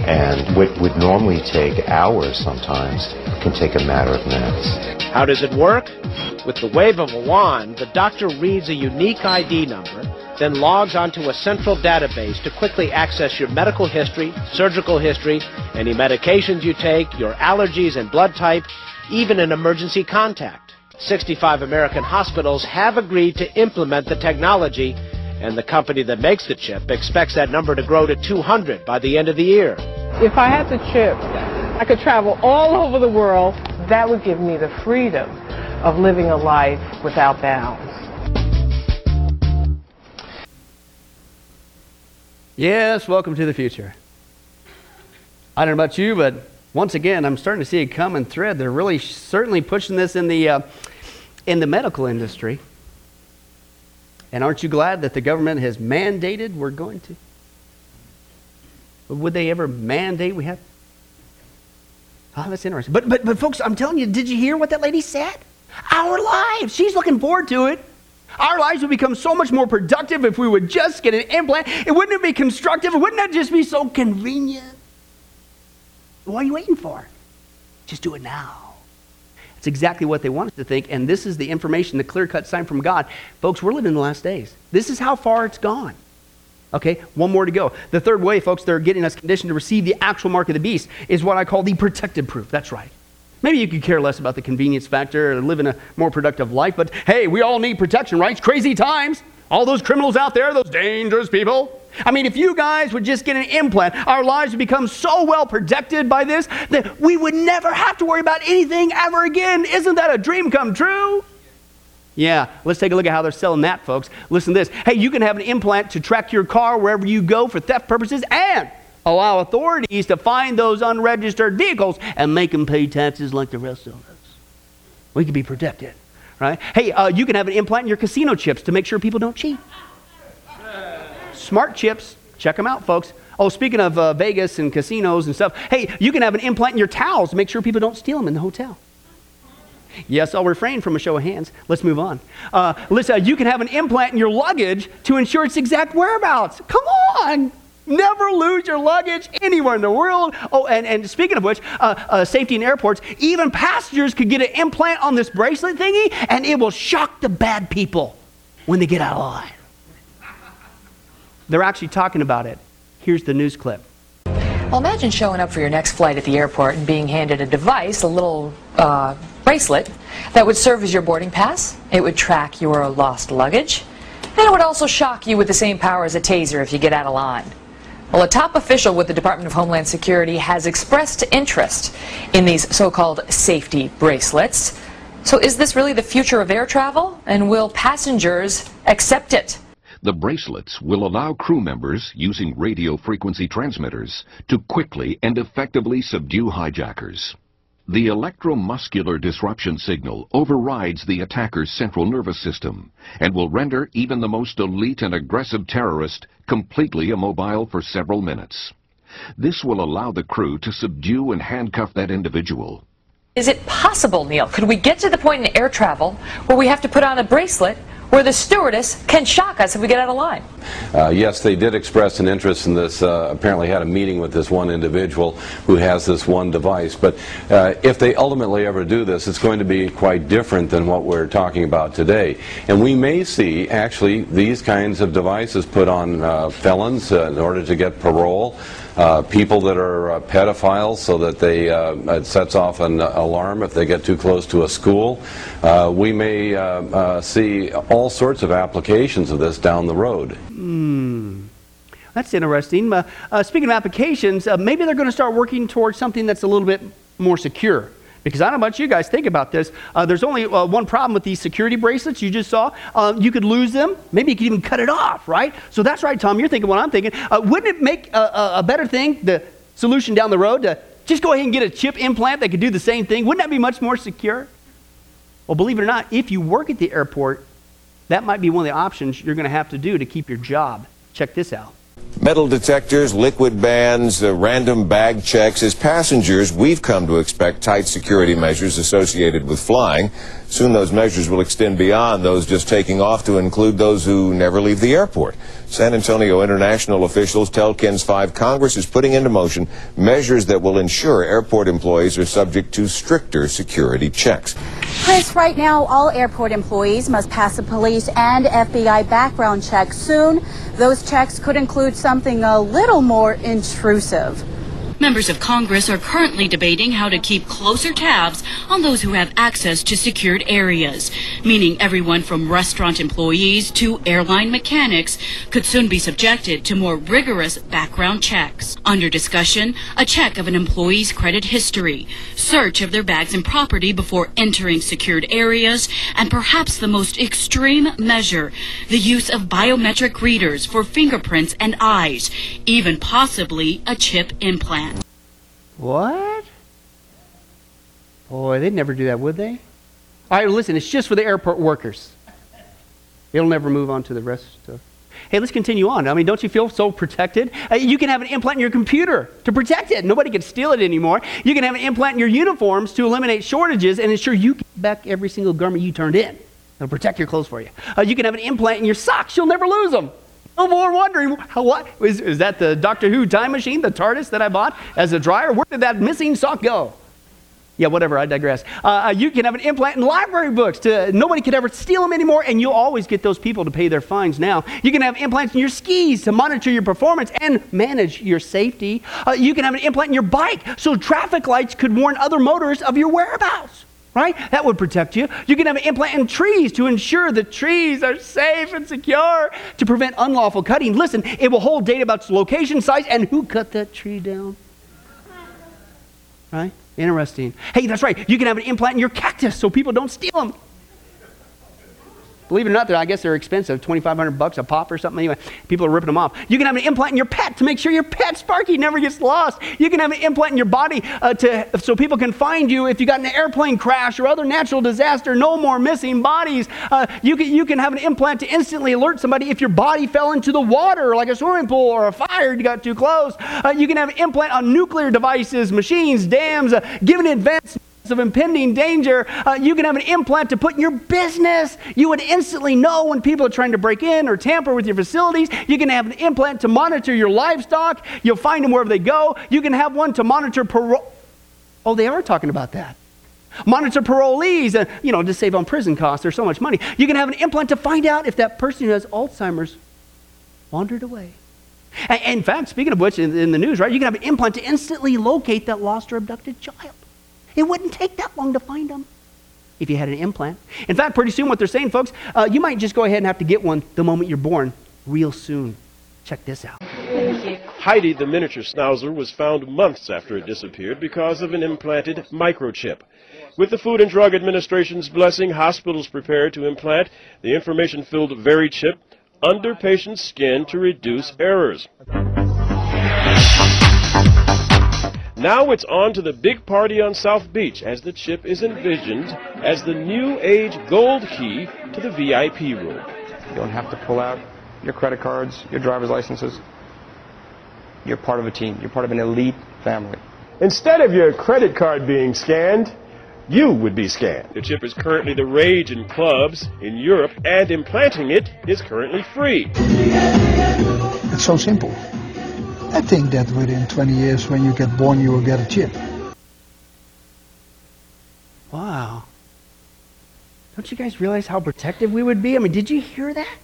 And what would normally take hours sometimes can take a matter of minutes. How does it work? With the wave of a wand, the doctor reads a unique ID number, then logs onto a central database to quickly access your medical history, surgical history, any medications you take, your allergies and blood type, even an emergency contact. 65 American hospitals have agreed to implement the technology, and the company that makes the chip expects that number to grow to 200 by the end of the year. If I had the chip, I could travel all over the world. That would give me the freedom of living a life without bounds. Yes, welcome to the future. I don't know about you, but once again, I'm starting to see a common thread. They're really certainly pushing this in the, uh, in the medical industry. And aren't you glad that the government has mandated we're going to? Would they ever mandate we have? Oh, that's interesting. But, but, but, folks, I'm telling you, did you hear what that lady said? Our lives. She's looking forward to it. Our lives would become so much more productive if we would just get an implant. It wouldn't it be constructive? Wouldn't that just be so convenient? What are you waiting for? Just do it now. It's exactly what they want us to think, and this is the information, the clear cut sign from God. Folks, we're living in the last days. This is how far it's gone. Okay, one more to go. The third way, folks, they're getting us conditioned to receive the actual mark of the beast is what I call the protected proof. That's right. Maybe you could care less about the convenience factor or living a more productive life, but hey, we all need protection, right? It's crazy times. All those criminals out there, those dangerous people. I mean, if you guys would just get an implant, our lives would become so well protected by this that we would never have to worry about anything ever again. Isn't that a dream come true? Yeah, let's take a look at how they're selling that, folks. Listen to this. Hey, you can have an implant to track your car wherever you go for theft purposes and allow authorities to find those unregistered vehicles and make them pay taxes like the rest of us. We can be protected, right? Hey, uh, you can have an implant in your casino chips to make sure people don't cheat. Smart chips, check them out, folks. Oh, speaking of uh, Vegas and casinos and stuff, hey, you can have an implant in your towels to make sure people don't steal them in the hotel. Yes, I'll refrain from a show of hands. Let's move on. Uh, listen, you can have an implant in your luggage to ensure its exact whereabouts. Come on! Never lose your luggage anywhere in the world. Oh, and, and speaking of which, uh, uh, safety in airports, even passengers could get an implant on this bracelet thingy, and it will shock the bad people when they get out of line. They're actually talking about it. Here's the news clip. Well, imagine showing up for your next flight at the airport and being handed a device, a little uh, bracelet, that would serve as your boarding pass. It would track your lost luggage. And it would also shock you with the same power as a taser if you get out of line. Well, a top official with the Department of Homeland Security has expressed interest in these so-called safety bracelets. So is this really the future of air travel? And will passengers accept it? The bracelets will allow crew members using radio frequency transmitters to quickly and effectively subdue hijackers. The electromuscular disruption signal overrides the attacker's central nervous system and will render even the most elite and aggressive terrorist completely immobile for several minutes. This will allow the crew to subdue and handcuff that individual. Is it possible, Neil? Could we get to the point in air travel where we have to put on a bracelet where the stewardess can shock us if we get out of line. Uh, yes, they did express an interest in this. Uh, apparently, had a meeting with this one individual who has this one device. But uh, if they ultimately ever do this, it's going to be quite different than what we're talking about today. And we may see actually these kinds of devices put on uh, felons uh, in order to get parole. Uh, people that are uh, pedophiles so that they uh, it sets off an alarm if they get too close to a school. Uh, we may see all sorts of applications of this down the road. Hmm. That's interesting. speaking of applications, maybe they're going to start working towards something that's a little bit more secure. Because I don't know about you guys, think about this. Uh, there's only uh, one problem with these security bracelets you just saw. Uh, you could lose them. Maybe you could even cut it off, right? So that's right, Tom. You're thinking what I'm thinking. Uh, wouldn't it make a, a, better thing, the solution down the road, to just go ahead and get a chip implant that could do the same thing? Wouldn't that be much more secure? Well, believe it or not, if you work at the airport, that might be one of the options you're going to have to do to keep your job. Check this out. Metal detectors, liquid bans, uh, random bag checks. As passengers, we've come to expect tight security measures associated with flying. Soon those measures will extend beyond those just taking off to include those who never leave the airport. San Antonio international officials tell KENS 5 Congress is putting into motion measures that will ensure airport employees are subject to stricter security checks. Chris, right now, all airport employees must pass a police and FBI background check soon. Those checks could include something a little more intrusive. Members of Congress are currently debating how to keep closer tabs on those who have access to secured areas, meaning everyone from restaurant employees to airline mechanics could soon be subjected to more rigorous background checks. Under discussion, a check of an employee's credit history, search of their bags and property before entering secured areas, and perhaps the most extreme measure, the use of biometric readers for fingerprints and eyes, even possibly a chip implant. What? Boy, they'd never do that, would they? All right, listen, it's just for the airport workers. It'll never move on to the rest of. Hey, let's continue on. I mean, don't you feel so protected? Uh, you can have an implant in your computer to protect it. Nobody can steal it anymore. You can have an implant in your uniforms to eliminate shortages and ensure you get back every single garment you turned in. It'll protect your clothes for you. Uh, you can have an implant in your socks. You'll never lose them. No more wondering, how, what? Is, is that the Doctor Who time machine, the TARDIS that I bought as a dryer? Where did that missing sock go? Yeah, whatever, I digress. Uh, you can have an implant in library books. To, nobody could ever steal them anymore, and you'll always get those people to pay their fines now. You can have implants in your skis to monitor your performance and manage your safety. Uh, you can have an implant in your bike so traffic lights could warn other motorists of your whereabouts. Right? That would protect you. You can have an implant in trees to ensure the trees are safe and secure to prevent unlawful cutting. Listen, it will hold data about its location, size, and who cut that tree down. Right? Interesting. Hey, that's right. You can have an implant in your cactus so people don't steal them. Believe it or not, I guess they're expensive, 2,500 bucks a pop or something. Anyway, people are ripping them off. You can have an implant in your pet to make sure your pet Sparky never gets lost. You can have an implant in your body uh, to, so people can find you if you got an airplane crash or other natural disaster. No more missing bodies. Uh, you, can, you can have an implant to instantly alert somebody if your body fell into the water, like a swimming pool or a fire, you got too close. Uh, you can have an implant on nuclear devices, machines, dams, uh, given advance of impending danger, uh, you can have an implant to put in your business. You would instantly know when people are trying to break in or tamper with your facilities. You can have an implant to monitor your livestock. You'll find them wherever they go. You can have one to monitor parole. Oh, they are talking about that. Monitor parolees, and you know, to save on prison costs. There's so much money. You can have an implant to find out if that person who has Alzheimer's wandered away. In fact, speaking of which, in, in the news, right, you can have an implant to instantly locate that lost or abducted child. It wouldn't take that long to find them if you had an implant. In fact, pretty soon, what they're saying, folks, uh, you might just go ahead and have to get one the moment you're born, real soon. Check this out. Heidi, the miniature schnauzer, was found months after it disappeared because of an implanted microchip. With the Food and Drug Administration's blessing, hospitals prepare to implant the information filled very chip under patients' skin to reduce errors. Now it's on to the big party on South Beach as the chip is envisioned as the new age gold key to the VIP room. You don't have to pull out your credit cards, your driver's licenses. You're part of a team. You're part of an elite family. Instead of your credit card being scanned, you would be scanned. The chip is currently the rage in clubs in Europe, and implanting it is currently free. It's so simple. I think that within 20 years, when you get born, you will get a chip. Wow. Don't you guys realize how protective we would be? I mean, did you hear that?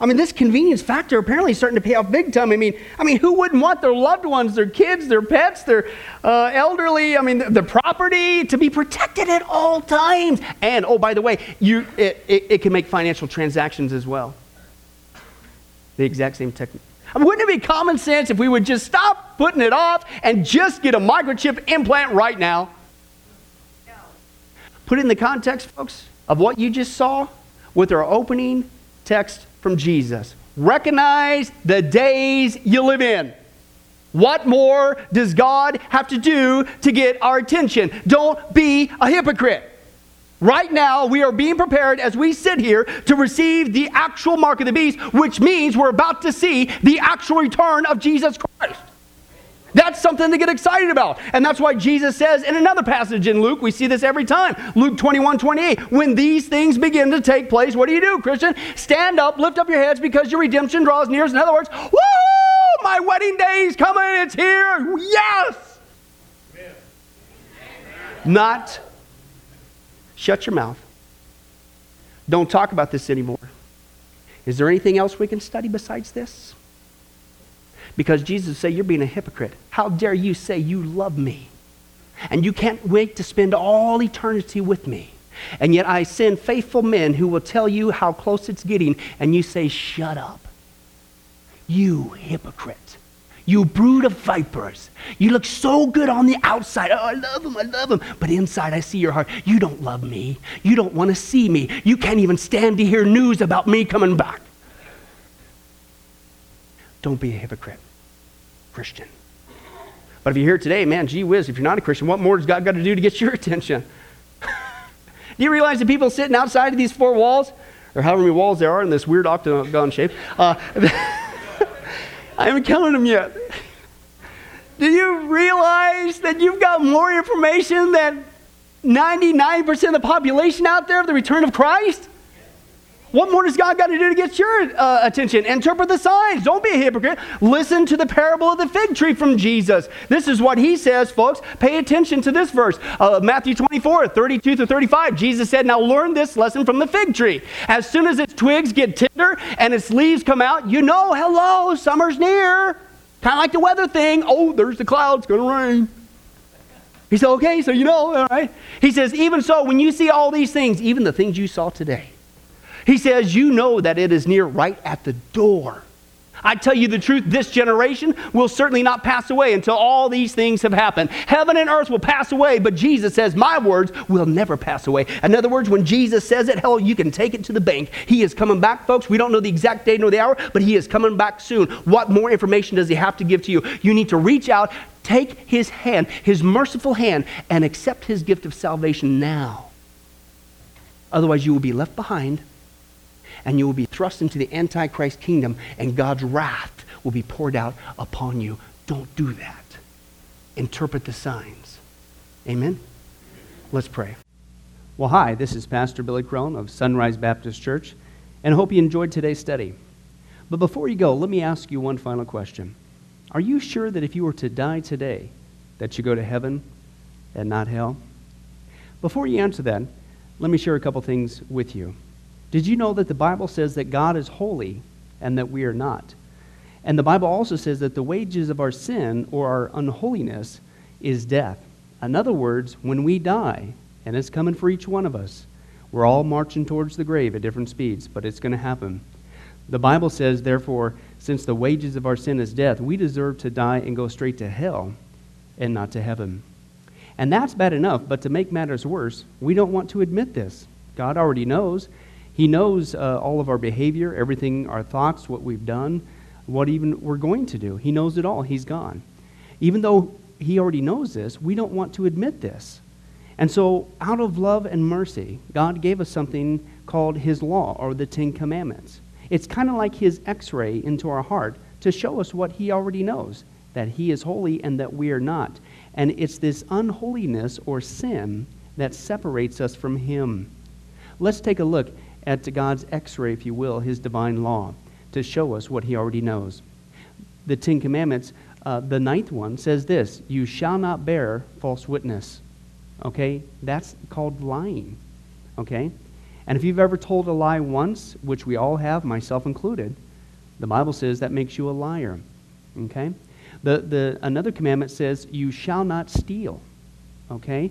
I mean, this convenience factor apparently is starting to pay off big time. I mean, I mean, who wouldn't want their loved ones, their kids, their pets, their uh, elderly, I mean, the, the, property to be protected at all times? And oh, by the way, you it, it, it can make financial transactions as well. The exact same technique. I mean, wouldn't it be common sense if we would just stop putting it off and just get a microchip implant right now? No. Put it in the context, folks, of what you just saw with our opening text from Jesus. Recognize the days you live in. What more does God have to do to get our attention? Don't be a hypocrite. Right now, we are being prepared as we sit here to receive the actual mark of the beast, which means we're about to see the actual return of Jesus Christ. That's something to get excited about. And that's why Jesus says in another passage in Luke, we see this every time Luke 21 28, when these things begin to take place, what do you do, Christian? Stand up, lift up your heads because your redemption draws near. In other words, woo, my wedding day is coming, it's here. Yes! Amen. Not shut your mouth. Don't talk about this anymore. Is there anything else we can study besides this? Because Jesus said, you're being a hypocrite. How dare you say you love me? And you can't wait to spend all eternity with me. And yet I send faithful men who will tell you how close it's getting, and you say, Shut up. You hypocrite. You brood of vipers. You look so good on the outside. Oh, I love him, I love him. But inside, I see your heart. You don't love me. You don't want to see me. You can't even stand to hear news about me coming back. Don't be a hypocrite, Christian. But if you're here today, man, gee whiz, if you're not a Christian, what more has God got to do to get *laughs* your attention? *laughs* do you realize the people sitting outside of these four walls, or however many walls there are in this weird octagon shape, uh, *laughs* I haven't counted them yet. Do you realize that you've got more information than 99% of the population out there of the return of Christ? What more does God got to do to get your uh, attention? Interpret the signs. Don't be a hypocrite. Listen to the parable of the fig tree from Jesus. This is what he says, folks. Pay attention to this verse. Uh, Matthew 24, 32 to 35. Jesus said, Now learn this lesson from the fig tree. As soon as its twigs get tender and its leaves come out, you know, hello, summer's near. Kind of like the weather thing. Oh, there's the clouds, going to rain. He said, Okay, so you know, all right. He says, Even so, when you see all these things, even the things you saw today, he says, You know that it is near right at the door. I tell you the truth, this generation will certainly not pass away until all these things have happened. Heaven and earth will pass away, but Jesus says, My words will never pass away. In other words, when Jesus says it, hell, you can take it to the bank. He is coming back, folks. We don't know the exact date nor the hour, but He is coming back soon. What more information does He have to give to you? You need to reach out, take His hand, His merciful hand, and accept His gift of salvation now. Otherwise, you will be left behind and you will be thrust into the Antichrist kingdom, and God's wrath will be poured out upon you. Don't do that. Interpret the signs. Amen? Let's pray. Well, hi, this is Pastor Billy Crone of Sunrise Baptist Church, and I hope you enjoyed today's study. But before you go, let me ask you one final question. Are you sure that if you were to die today, that you go to heaven and not hell? Before you answer that, let me share a couple things with you. Did you know that the Bible says that God is holy and that we are not? And the Bible also says that the wages of our sin or our unholiness is death. In other words, when we die, and it's coming for each one of us, we're all marching towards the grave at different speeds, but it's going to happen. The Bible says, therefore, since the wages of our sin is death, we deserve to die and go straight to hell and not to heaven. And that's bad enough, but to make matters worse, we don't want to admit this. God already knows. He knows uh, all of our behavior, everything, our thoughts, what we've done, what even we're going to do. He knows it all. He's gone. Even though He already knows this, we don't want to admit this. And so, out of love and mercy, God gave us something called His law or the Ten Commandments. It's kind of like His x ray into our heart to show us what He already knows that He is holy and that we are not. And it's this unholiness or sin that separates us from Him. Let's take a look at God's x ray, if you will, his divine law, to show us what he already knows. The Ten Commandments, uh, the ninth one, says this You shall not bear false witness. Okay? That's called lying. Okay? And if you've ever told a lie once, which we all have, myself included, the Bible says that makes you a liar. Okay? The, the, another commandment says, You shall not steal. Okay?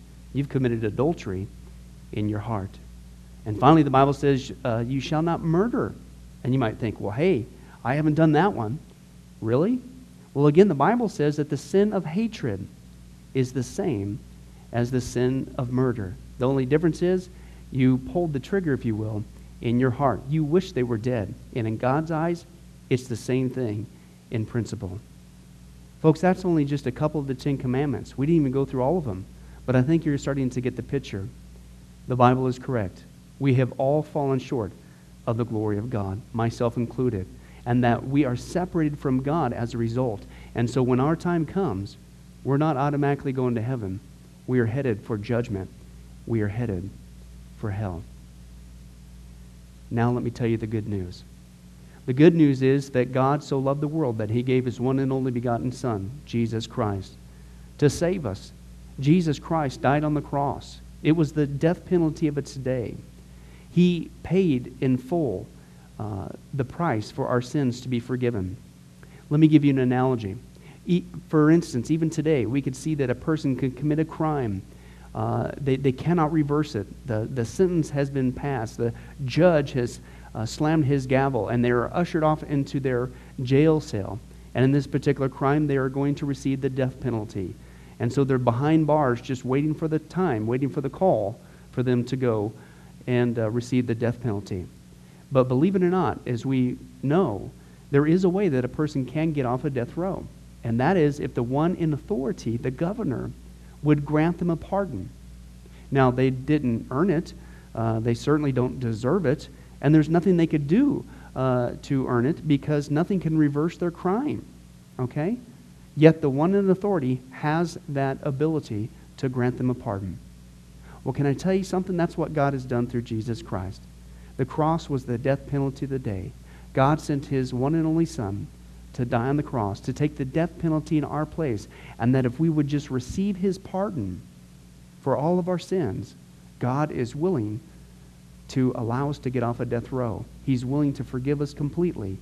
you've committed adultery in your heart. And finally, the Bible says uh, you shall not murder. And you might think, well, hey, I haven't done that one. Really? Well, again, the Bible says that the sin of hatred is the same as the sin of murder. The only difference is you pulled the trigger, if you will, in your heart. You wish they were dead. And in God's eyes, it's the same thing in principle. Folks, that's only just a couple of the Ten Commandments. We didn't even go through all of them. But I think you're starting to get the picture. The Bible is correct. We have all fallen short of the glory of God, myself included, and that we are separated from God as a result. And so when our time comes, we're not automatically going to heaven. We are headed for judgment. We are headed for hell. Now, let me tell you the good news. The good news is that God so loved the world that he gave his one and only begotten Son, Jesus Christ, to save us. Jesus Christ died on the cross. It was the death penalty of its day. He paid in full uh, the price for our sins to be forgiven. Let me give you an analogy. E- for instance, even today, we could see that a person could commit a crime. Uh, they, they cannot reverse it. The, the sentence has been passed. The judge has uh, slammed his gavel, and they are ushered off into their jail cell. And in this particular crime, they are going to receive the death penalty. And so they're behind bars, just waiting for the time, waiting for the call for them to go and uh, receive the death penalty. But believe it or not, as we know, there is a way that a person can get off a death row. And that is if the one in authority, the governor, would grant them a pardon. Now, they didn't earn it. Uh, they certainly don't deserve it. And there's nothing they could do uh, to earn it because nothing can reverse their crime. Okay? Yet the one in authority has that ability to grant them a pardon. Well, can I tell you something? That's what God has done through Jesus Christ. The cross was the death penalty of the day. God sent his one and only Son to die on the cross, to take the death penalty in our place, and that if we would just receive his pardon for all of our sins, God is willing to allow us to get off a death row. He's willing to forgive us completely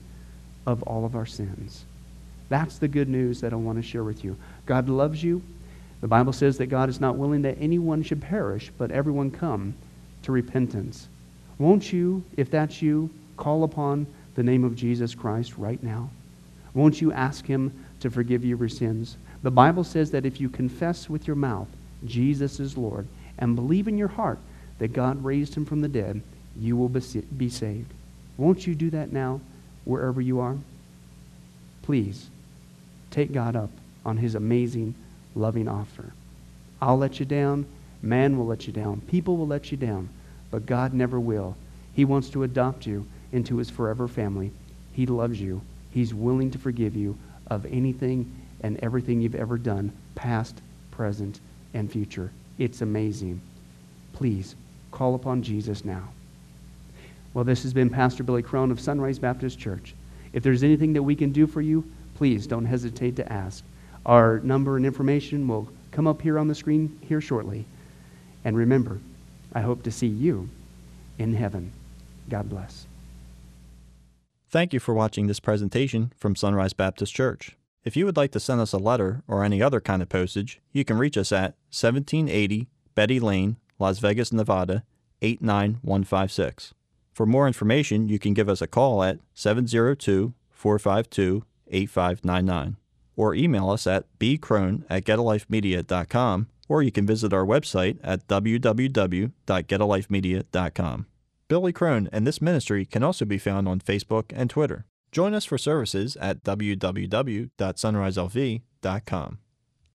of all of our sins. That's the good news that I want to share with you. God loves you. The Bible says that God is not willing that anyone should perish, but everyone come to repentance. Won't you, if that's you, call upon the name of Jesus Christ right now? Won't you ask him to forgive you your sins? The Bible says that if you confess with your mouth Jesus is Lord and believe in your heart that God raised him from the dead, you will be saved. Won't you do that now, wherever you are? Please take God up on his amazing, loving offer. I'll let you down. Man will let you down. People will let you down. But God never will. He wants to adopt you into his forever family. He loves you. He's willing to forgive you of anything and everything you've ever done, past, present, and future. It's amazing. Please call upon Jesus now. Well, this has been Pastor Billy Crone of Sunrise Baptist Church. If there's anything that we can do for you, please don't hesitate to ask. Our number and information will come up here on the screen here shortly. And remember, I hope to see you in heaven. God bless. Thank you for watching this presentation from Sunrise Baptist Church. If you would like to send us a letter or any other kind of postage, you can reach us at 1780 Betty Lane, Las Vegas, Nevada 89156. For more information, you can give us a call at 702 452 8599 or email us at bcrone at getalifemedia.com or you can visit our website at www.getalifemedia.com. Billy Crone and this ministry can also be found on Facebook and Twitter. Join us for services at www.sunriselv.com.